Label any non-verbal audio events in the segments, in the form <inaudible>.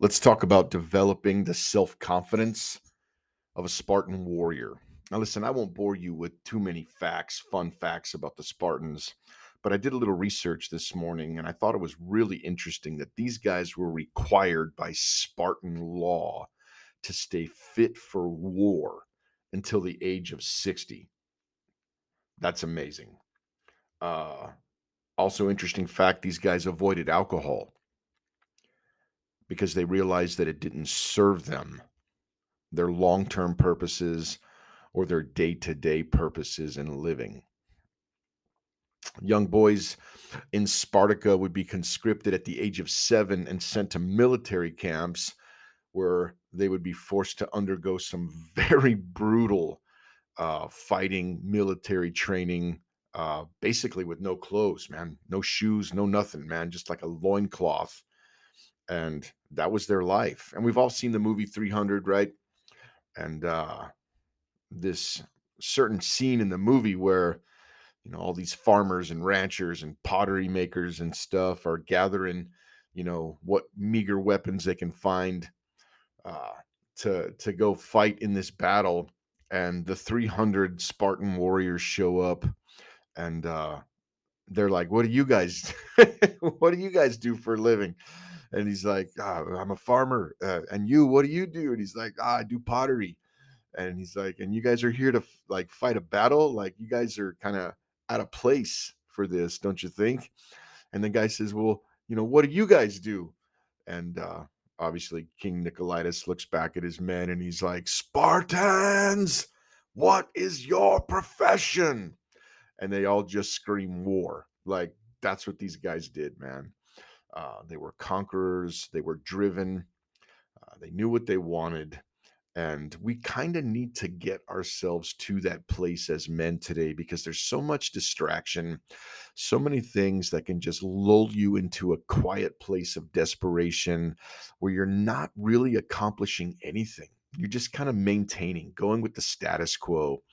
Let's talk about developing the self confidence of a Spartan warrior. Now, listen, I won't bore you with too many facts, fun facts about the Spartans, but I did a little research this morning and I thought it was really interesting that these guys were required by Spartan law to stay fit for war until the age of 60. That's amazing. Uh, also, interesting fact these guys avoided alcohol because they realized that it didn't serve them, their long term purposes, or their day to day purposes in living. Young boys in Sparta would be conscripted at the age of seven and sent to military camps where they would be forced to undergo some <laughs> very brutal uh, fighting, military training, uh, basically with no clothes, man, no shoes, no nothing, man, just like a loincloth and that was their life. And we've all seen the movie 300, right? And uh, this certain scene in the movie where you know all these farmers and ranchers and pottery makers and stuff are gathering, you know, what meager weapons they can find uh, to to go fight in this battle. And the 300 Spartan warriors show up, and uh, they're like, "What do you guys? <laughs> what do you guys do for a living?" And he's like, ah, "I'm a farmer." Uh, and you, what do you do? And he's like, ah, "I do pottery." And he's like, "And you guys are here to like fight a battle? Like you guys are kind of out of place for this, don't you think?" And the guy says, "Well, you know, what do you guys do?" And uh, obviously, King Leonidas looks back at his men and he's like, "Spartans, what is your profession?" And they all just scream war. Like that's what these guys did, man. Uh, they were conquerors, they were driven, uh, they knew what they wanted. And we kind of need to get ourselves to that place as men today because there's so much distraction, so many things that can just lull you into a quiet place of desperation where you're not really accomplishing anything. You're just kind of maintaining, going with the status quo.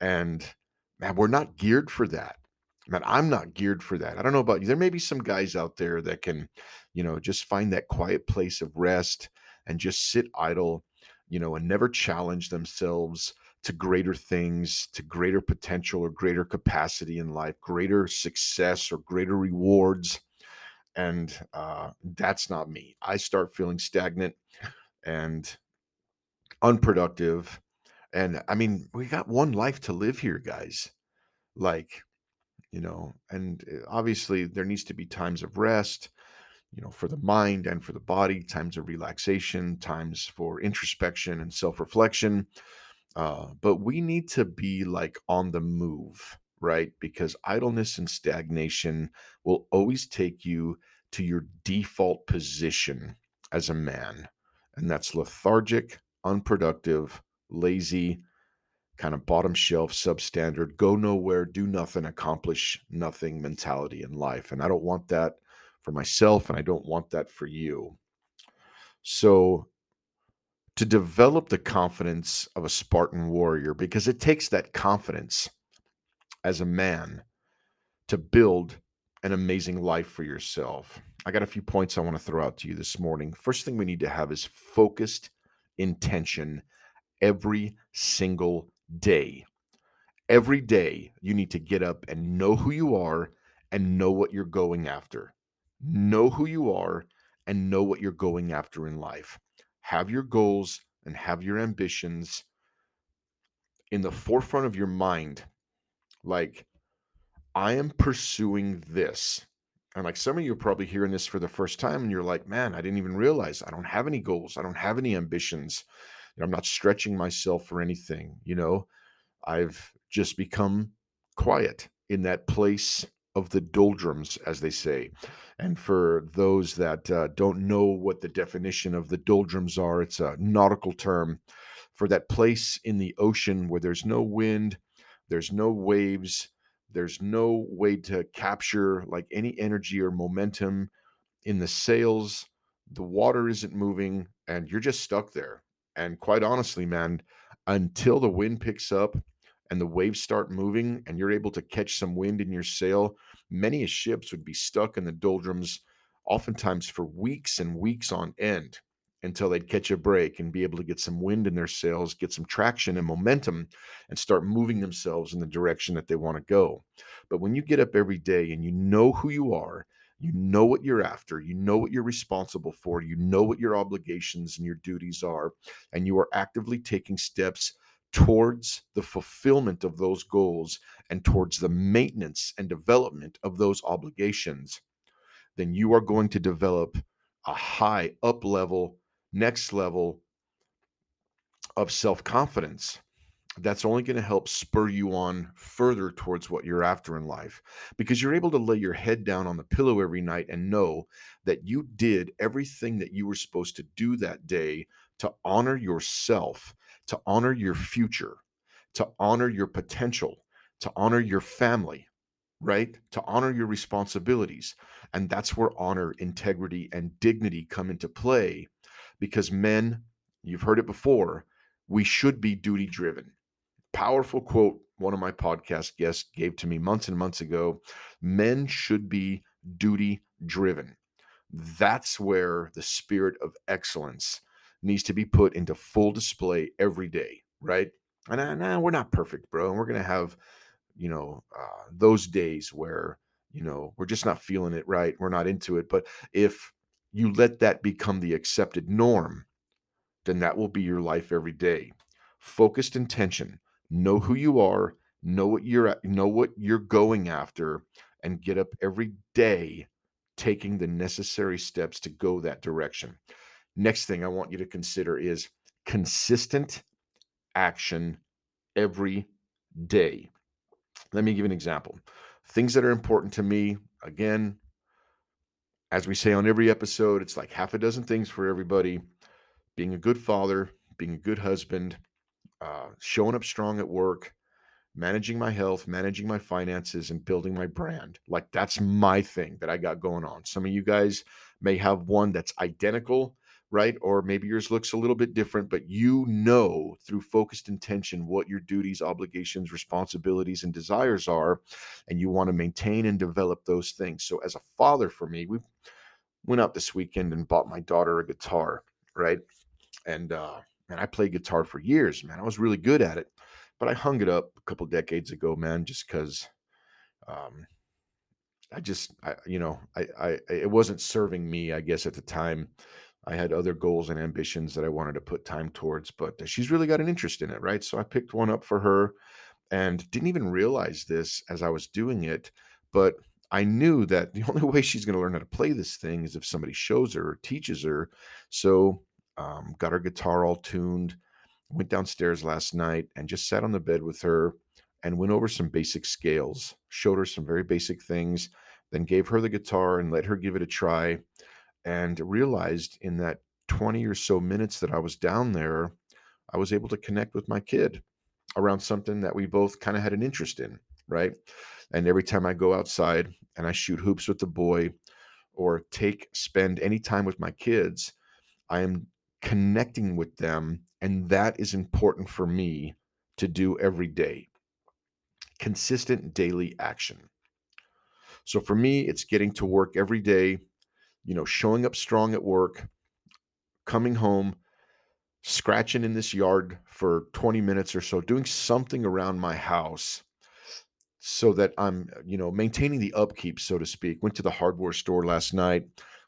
And man, we're not geared for that man, I'm not geared for that. I don't know about you. There may be some guys out there that can, you know, just find that quiet place of rest and just sit idle, you know, and never challenge themselves to greater things, to greater potential or greater capacity in life, greater success or greater rewards. And uh, that's not me. I start feeling stagnant and unproductive. And I mean, we got one life to live here, guys. Like, you know and uh, obviously there needs to be times of rest you know for the mind and for the body times of relaxation times for introspection and self-reflection uh, but we need to be like on the move right? Because idleness and stagnation will always take you to your default position as a man and that's lethargic unproductive lazy kind of bottom shelf, substandard, go nowhere, do nothing, accomplish nothing mentality in life. And I don't want that for myself, and I don't want that for you. So, to develop the confidence of a Spartan warrior, because it takes that confidence as a man to build an amazing life for yourself. I got a few points I want to throw out to you this morning. First thing we need to have is focused intention every single day. Every day, you need to get up and know who you are and know what you're going after. Know who you are and know what you're going after in life. Have your goals and have your ambitions in the forefront of your mind. Like, I am pursuing this. And like some of you are probably hearing this for the first time, and you're like, man, I didn't even realize I don't have any goals. I don't have any ambitions. I'm not stretching myself for anything. You know, I've just become quiet in that place of the doldrums, as they say. And for those that uh, don't know what the definition of the doldrums are, it's a nautical term for that place in the ocean where there's no wind, there's no waves, there's no way to capture like any energy or momentum in the sails. The water isn't moving, and you're just stuck there. And quite honestly, man, until the wind picks up and the waves start moving and you're able to catch some wind in your sail, many ships would be stuck in the doldrums, oftentimes for weeks and weeks on end until they'd catch a break and be able to get some wind in their sails, get some traction and momentum, and start moving themselves in the direction that they want to go. But when you get up every day and you know who you are, you know what you're after, you know what you're responsible for, you know what your obligations and your duties are, and you are actively taking steps towards the fulfillment of those goals and towards the maintenance and development of those obligations, then you are going to develop a high up level, next level of self confidence. That's only going to help spur you on further towards what you're after in life because you're able to lay your head down on the pillow every night and know that you did everything that you were supposed to do that day to honor yourself to honor your future, to honor your potential, to honor your family, right? To honor your responsibilities. And that's where honor, integrity, and dignity come into play because men, you've heard it before, we should be duty driven. Powerful quote one of my podcast guests gave to me months and months ago men should be duty driven. That's where the spirit of excellence needs to be put into full display every day, right? And uh, we're not perfect, bro. And we're going to have, you know, uh, those days where, you know, we're just not feeling it right. We're not into it. But if you let that become the accepted norm, then that will be your life every day. Focused intention. Know who you are. Know what you're know what you're going after, and get up every day, taking the necessary steps to go that direction. Next thing I want you to consider is consistent action every day. Let me give an example. Things that are important to me, again, as we say on every episode, it's like half a dozen things for everybody being a good father, being a good husband, uh, showing up strong at work, managing my health, managing my finances, and building my brand. Like that's my thing that I got going on. Some of you guys may have one that's identical right? Or maybe yours looks a little bit different, but you know through focused intention what your duties, obligations, responsibilities, and desires are, and you want to maintain and develop those things. So, as a father, for me, we went out this weekend and bought my daughter a guitar, right? And uh, man, I played guitar for years, man. I was really good at it, but I hung it up a couple decades ago, man, just because. Um, I just, I, you know, I, I, it wasn't serving me, I guess, at the time I had other goals and ambitions that I wanted to put time towards, but she's really got an interest in it, right? So I picked one up for her and didn't even realize this as I was doing it, but I knew that the <laughs> only way she's going to learn how to play this thing is if somebody shows her or teaches her. So um, got her guitar all tuned, went downstairs last night and just sat on the bed with her and went over some basic scales, showed her some very basic things, then gave her the guitar and let her give it a try and realized in that 20 or so minutes that I was down there, I was able to connect with my kid around something that we both kind of had an interest in, right? And every time I go outside and I shoot hoops with the boy or take spend any time with my kids, I am connecting with them and that is important for me to do every day. Consistent daily action. So for me, it's getting to work every day you know, showing up strong at work, coming home, scratching in this yard for 20 minutes or so, doing something around my house so that I'm, you know, maintaining the upkeep, so to speak. Went to the hardware store last night,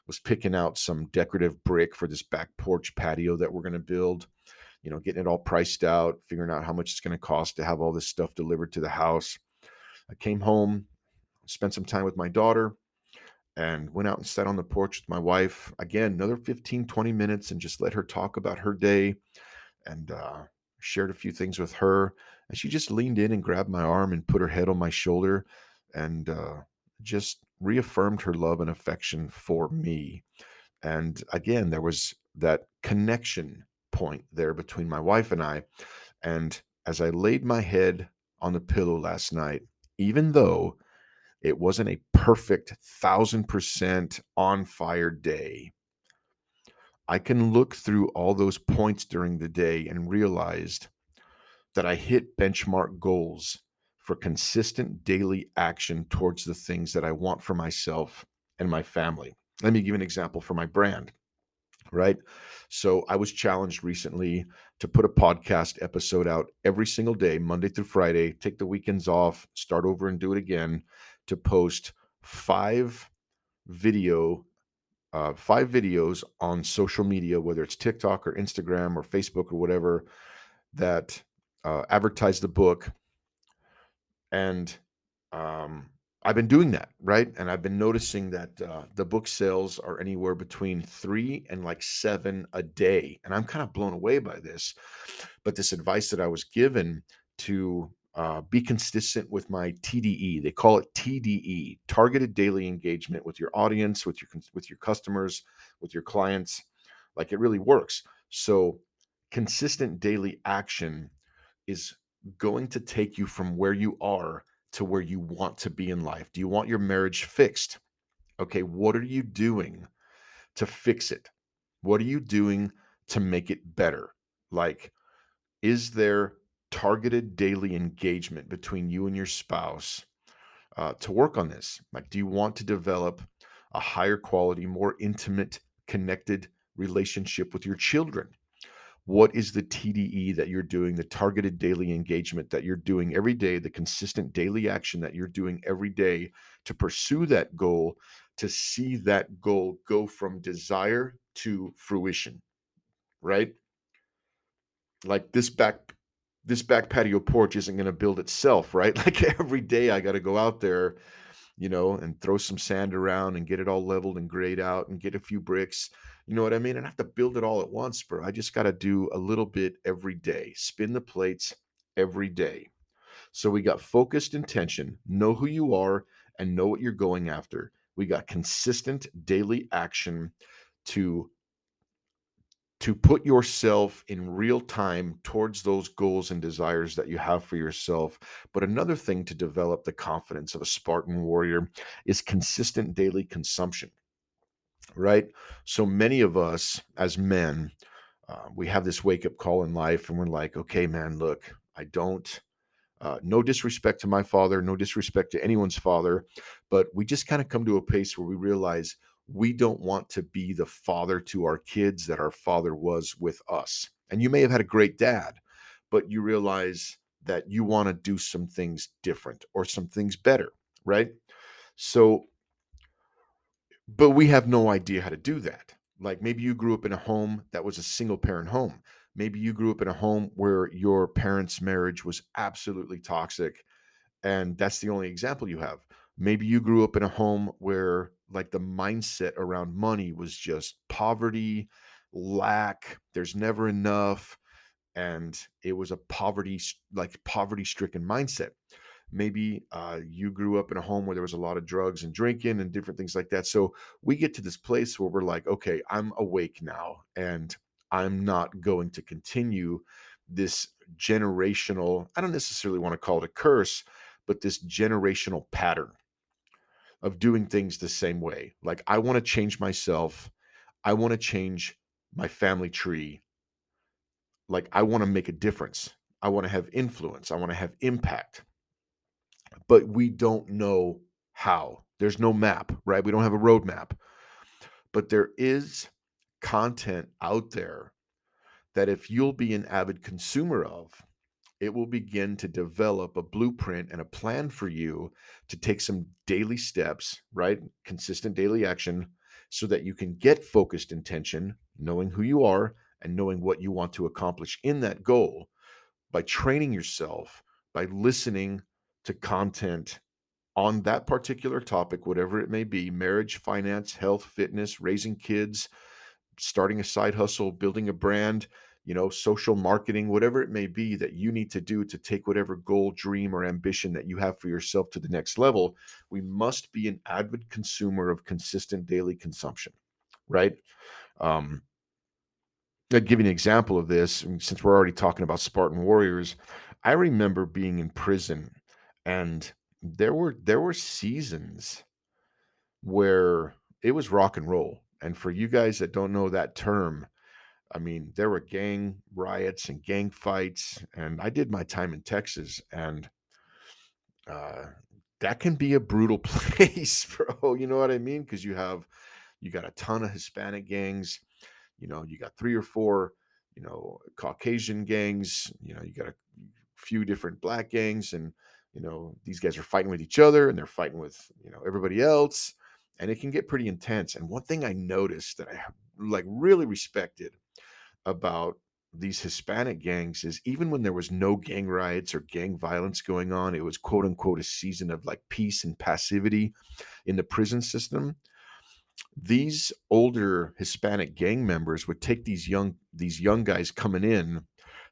was picking out some decorative brick for this back porch patio that we're going to build, you know, getting it all priced out, figuring out how much it's going to cost to have all this stuff delivered to the house. I came home, spent some time with my daughter, and went out and sat on the porch with my wife again another 15 20 minutes and just let her talk about her day and uh, shared a few things with her and she just leaned in and grabbed my arm and put her head on my shoulder and uh, just reaffirmed her love and affection for me. And again, there was that connection point there between my wife and I. And as I laid my head on the pillow last night, even though it wasn't a perfect thousand percent on fire day, I can look through all those points during the day and realized that I hit benchmark goals for consistent daily action towards the things that I want for myself and my family. Let me give an example for my brand, right? So I was challenged recently to put a podcast episode out every single day, Monday through Friday, take the weekends off, start over and do it again to post five video uh, five videos on social media, whether it's TikTok or Instagram or Facebook or whatever, that uh, advertise the book. And um, I've been doing that, right? And I've been noticing that uh, the book sales are anywhere between three and like seven a day. And I'm kind of blown away by this. But this advice that I was given to uh, be consistent with my TDE. They call it TDE, targeted daily engagement with your audience, with your with your customers, with your clients. Like it really works. So consistent daily action is going to take you from where you are to where you want to be in life. Do you want your marriage fixed? Okay, what are you doing to fix it? What are you doing to make it better? Like, is there targeted daily engagement between you and your spouse uh, to work on this? Like, do you want to develop a higher quality, more intimate, connected relationship with your children? What is the TDE that you're doing, the targeted daily engagement that you're doing every day, the consistent daily action that you're doing every day to pursue that goal, to see that goal go from desire to fruition, right? Like this back this back patio porch isn't going to build itself, right? <laughs> Like every day I got to go out there, you know, and throw some sand around and get it all leveled and grayed out and get a few bricks. You know what I mean? And I have to build it all at once, bro. I just got to do a little bit every day, spin the plates every day. So we got focused intention, know who you are and know what you're going after. We got consistent daily action to to put yourself in real time towards those goals and desires that you have for yourself. But another thing to develop the confidence of a Spartan warrior is consistent daily consumption, right? So many of us as men, uh, we have this wake up call in life and we're like, okay, man, look, I don't. Uh, no disrespect to my father, no disrespect to anyone's father, but we just kind of come to a pace where we realize we don't want to be the father to our kids that our father was with us. And you may have had a great dad, but you realize that you want to do some things different or some things better, right? So, but we have no idea how to do that. Like maybe you grew up in a home that was a single parent home. Maybe you grew up in a home where your parents' marriage was absolutely toxic. And that's the only example you have. Maybe you grew up in a home where like the mindset around money was just poverty, lack, there's never enough and it was a poverty like poverty stricken mindset. Maybe uh, you grew up in a home where there was a lot of drugs and drinking and different things like that so we get to this place where we're like okay i'm awake now and i'm not going to continue this generational i don't necessarily want to call it a curse but this generational pattern of doing things the same way. Like I want to change myself. I want to change my family tree. Like I want to make a difference. I want to have influence. I want to have impact. But we don't know how. There's no map, right? We don't have a roadmap. But there is content out there that if you'll be an avid consumer of, it will begin to develop a blueprint and a plan for you to take some daily steps, right? Consistent daily action so that you can get focused intention, knowing who you are and knowing what you want to accomplish in that goal by training yourself, by listening to content on that particular topic, whatever it may be marriage, finance, health, fitness, raising kids, starting a side hustle, building a brand you know, social marketing, whatever it may be that you need to do to take whatever goal, dream, or ambition that you have for yourself to the next level, we must be an avid consumer of consistent daily consumption, right? Um, I'd give you an example of this since we're already talking about Spartan warriors. I remember being in prison and there were there were seasons where it was rock and roll. And for you guys that don't know that term, I mean, there were gang riots and gang fights, and I did my time in Texas, and uh, that can be a brutal <laughs> place, bro. You know what I mean? Because you have you got a ton of Hispanic gangs, you know, you got three or four, you know, Caucasian gangs, you know, you got a few different black gangs, and you know, these guys are fighting with each other, and they're fighting with you know everybody else, and it can get pretty intense. And one thing I noticed that I like really respected about these Hispanic gangs is even when there was no gang riots or gang violence going on, it was quote unquote a season of like peace and passivity in the prison system. These older Hispanic gang members would take these young these young guys coming in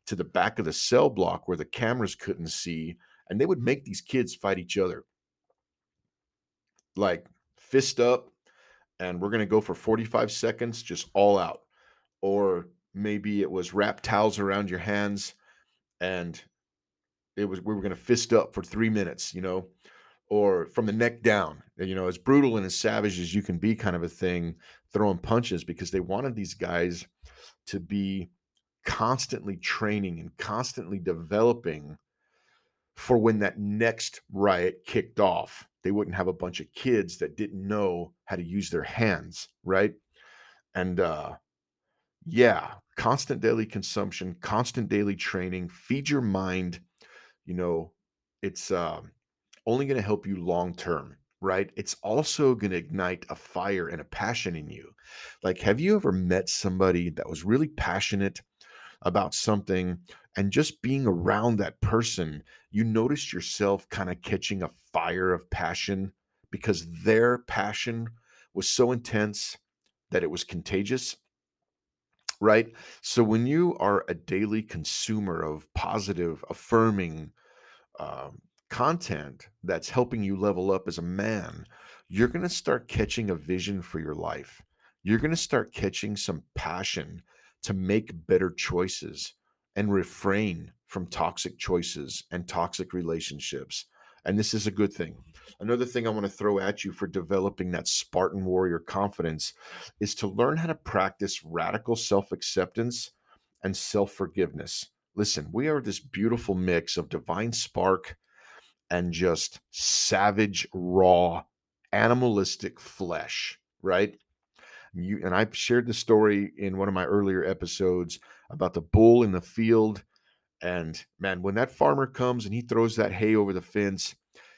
to the back of the cell block where the cameras couldn't see, and they would make these kids fight each other. Like fist up, and we're gonna go for 45 seconds, just all out. Or maybe it was wrap towels around your hands and it was we were going to fist up for three minutes you know or from the neck down you know as brutal and as savage as you can be kind of a thing throwing punches because they wanted these guys to be constantly training and constantly developing for when that next riot kicked off. They wouldn't have a bunch of kids that didn't know how to use their hands right? And uh yeah constant daily consumption constant daily training feed your mind you know it's uh, only going to help you long term right? It's also going to ignite a fire and a passion in you. Like have you ever met somebody that was really passionate about something and just being around that person you noticed yourself kind of catching a fire of passion because their passion was so intense that it was contagious right? So when you are a daily consumer of positive, affirming um, content that's helping you level up as a man, you're going to start catching a vision for your life. You're going to start catching some passion to make better choices and refrain from toxic choices and toxic relationships. And this is a good thing. Another thing I want to throw at you for developing that Spartan warrior confidence is to learn how to practice radical self acceptance and self forgiveness. Listen, we are this beautiful mix of divine spark and just savage, raw, animalistic flesh, right? You and I shared the story in one of my earlier episodes about the bull in the field. And man, when that farmer comes and he throws that hay over the fence,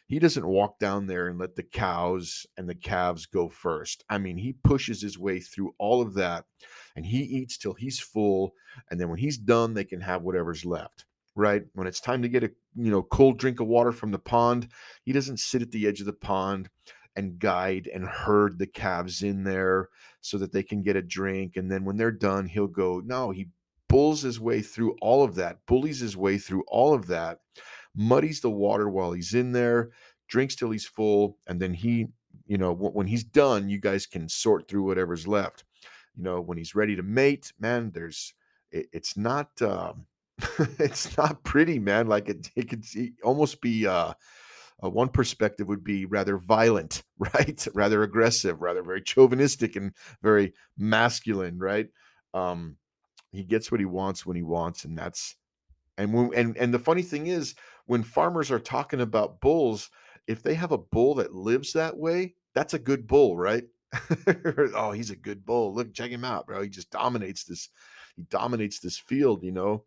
he doesn't walk down there and let the cows and the calves go first. I mean, he pushes his way through all of that and he eats till he's full. And then when he's done, they can have whatever's left. Right. When it's time to get a you know cold drink of water from the pond, he doesn't sit at the edge of the pond and guide and herd the calves in there so that they can get a drink. And then when they're done, he'll go, no, he bulls his way through all of that, bullies his way through all of that muddies the water while he's in there, drinks till he's full, and then he, you know, when he's done, you guys can sort through whatever's left. You know, when he's ready to mate, man, there's it, it's not um, <laughs> it's not pretty, man. Like it, it could almost be uh, uh, one perspective would be rather violent, <laughs> right? rather aggressive, rather very chauvinistic and very masculine, right? Um, he gets what he wants when he wants, and that's and when and and the funny thing is when farmers are talking about bulls, if they have a bull that lives that way, that's a good bull, right? <laughs> oh, he's a good bull. Look, check him out, bro. He just dominates this. He dominates this field, you know.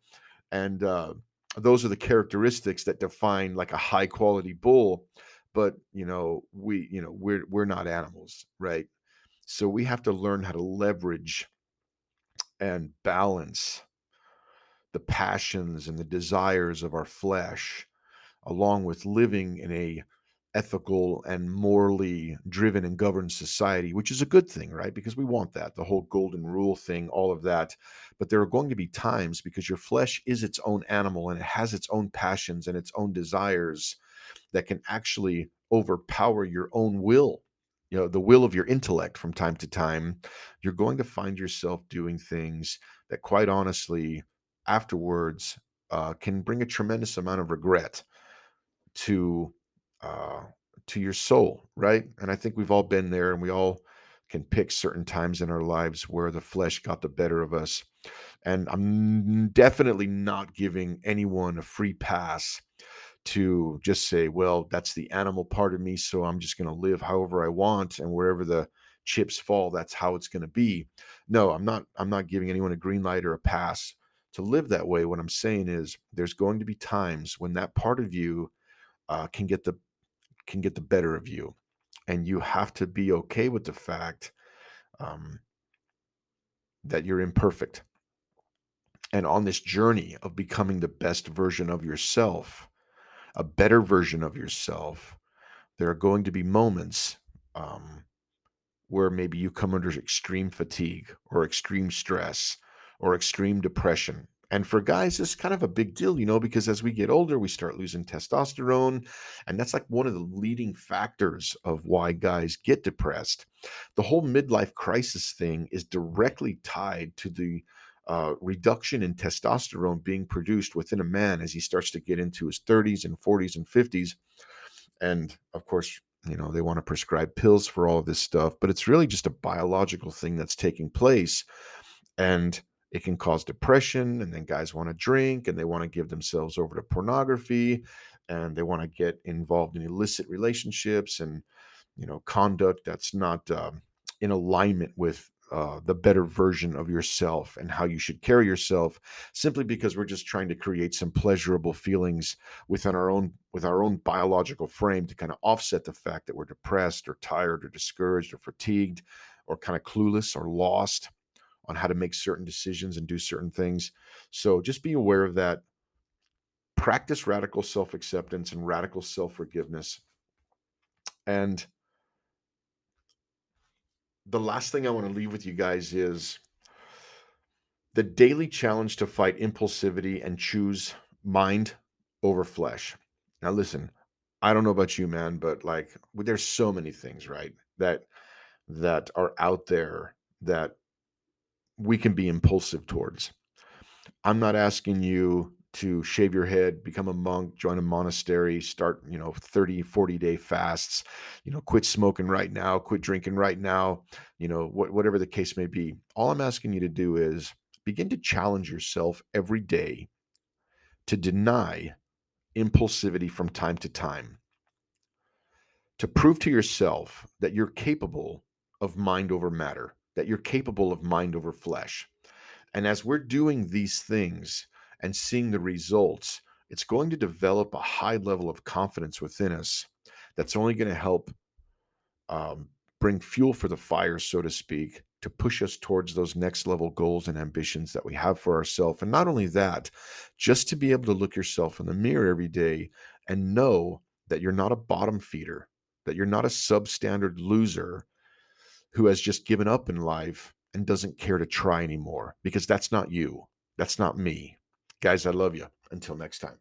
And uh, those are the characteristics that define like a high quality bull. But you know, we, you know, we're we're not animals, right? So we have to learn how to leverage and balance the passions and the desires of our flesh along with living in a ethical and morally driven and governed society, which is a good thing, right? Because we want that, the whole golden rule thing, all of that. But there are going to be times because your flesh is its own animal and it has its own passions and its own desires that can actually overpower your own will. You know, the will of your intellect from time to time, you're going to find yourself doing things that, quite honestly, afterwards uh, can bring a tremendous amount of regret to uh, to your soul, right? And I think we've all been there, and we all can pick certain times in our lives where the flesh got the better of us. And I'm definitely not giving anyone a free pass to just say, well, that's the animal part of me, so I'm just going to live however I want, and wherever the chips fall, that's how it's going to be. No, I'm not. I'm not giving anyone a green light or a pass to live that way. What I'm saying is, there's going to be times when that part of you uh, can get the can get the better of you. And you have to be okay with the fact um, that you're imperfect. And on this journey of becoming the best version of yourself, a better version of yourself, there are going to be moments um, where maybe you come under extreme fatigue or extreme stress or extreme depression and for guys, it's kind of a big deal, you know, because as we get older, we start losing testosterone. And that's like one of the leading factors of why guys get depressed. The whole midlife crisis thing is directly tied to the uh, reduction in testosterone being produced within a man as he starts to get into his 30s and 40s and 50s. And of course, you know, they want to prescribe pills for all of this stuff, but it's really just a biological thing that's taking place. And it can cause depression and then guys want to drink and they want to give themselves over to pornography and they want to get involved in illicit relationships and you know conduct that's not um, in alignment with uh, the better version of yourself and how you should carry yourself simply because we're just trying to create some pleasurable feelings within our own with our own biological frame to kind of offset the fact that we're depressed or tired or discouraged or fatigued or kind of clueless or lost on how to make certain decisions and do certain things. So just be aware of that. Practice radical self acceptance and radical self forgiveness. And the last thing I want to leave with you guys is the daily challenge to fight impulsivity and choose mind over flesh. Now, listen, I don't know about you, man, but like there's so many things, right? That that are out there that we can be impulsive towards. I'm not asking you to shave your head, become a monk, join a monastery, start, you know, 30, 40 day fasts, you know, quit smoking right now, quit drinking right now, you know, wh- whatever the case may be. All I'm asking you to do is begin to challenge yourself every day to deny impulsivity from time to time, to prove to yourself that you're capable of mind over matter that you're capable of mind over flesh. And as we're doing these things and seeing the results, it's going to develop a high level of confidence within us that's only going to help um, bring fuel for the fire, so to speak, to push us towards those next level goals and ambitions that we have for ourselves. And not only that, just to be able to look yourself in the mirror every day and know that you're not a bottom feeder, that you're not a substandard loser, who has just given up in life and doesn't care to try anymore because that's not you. That's not me. Guys, I love you. Until next time.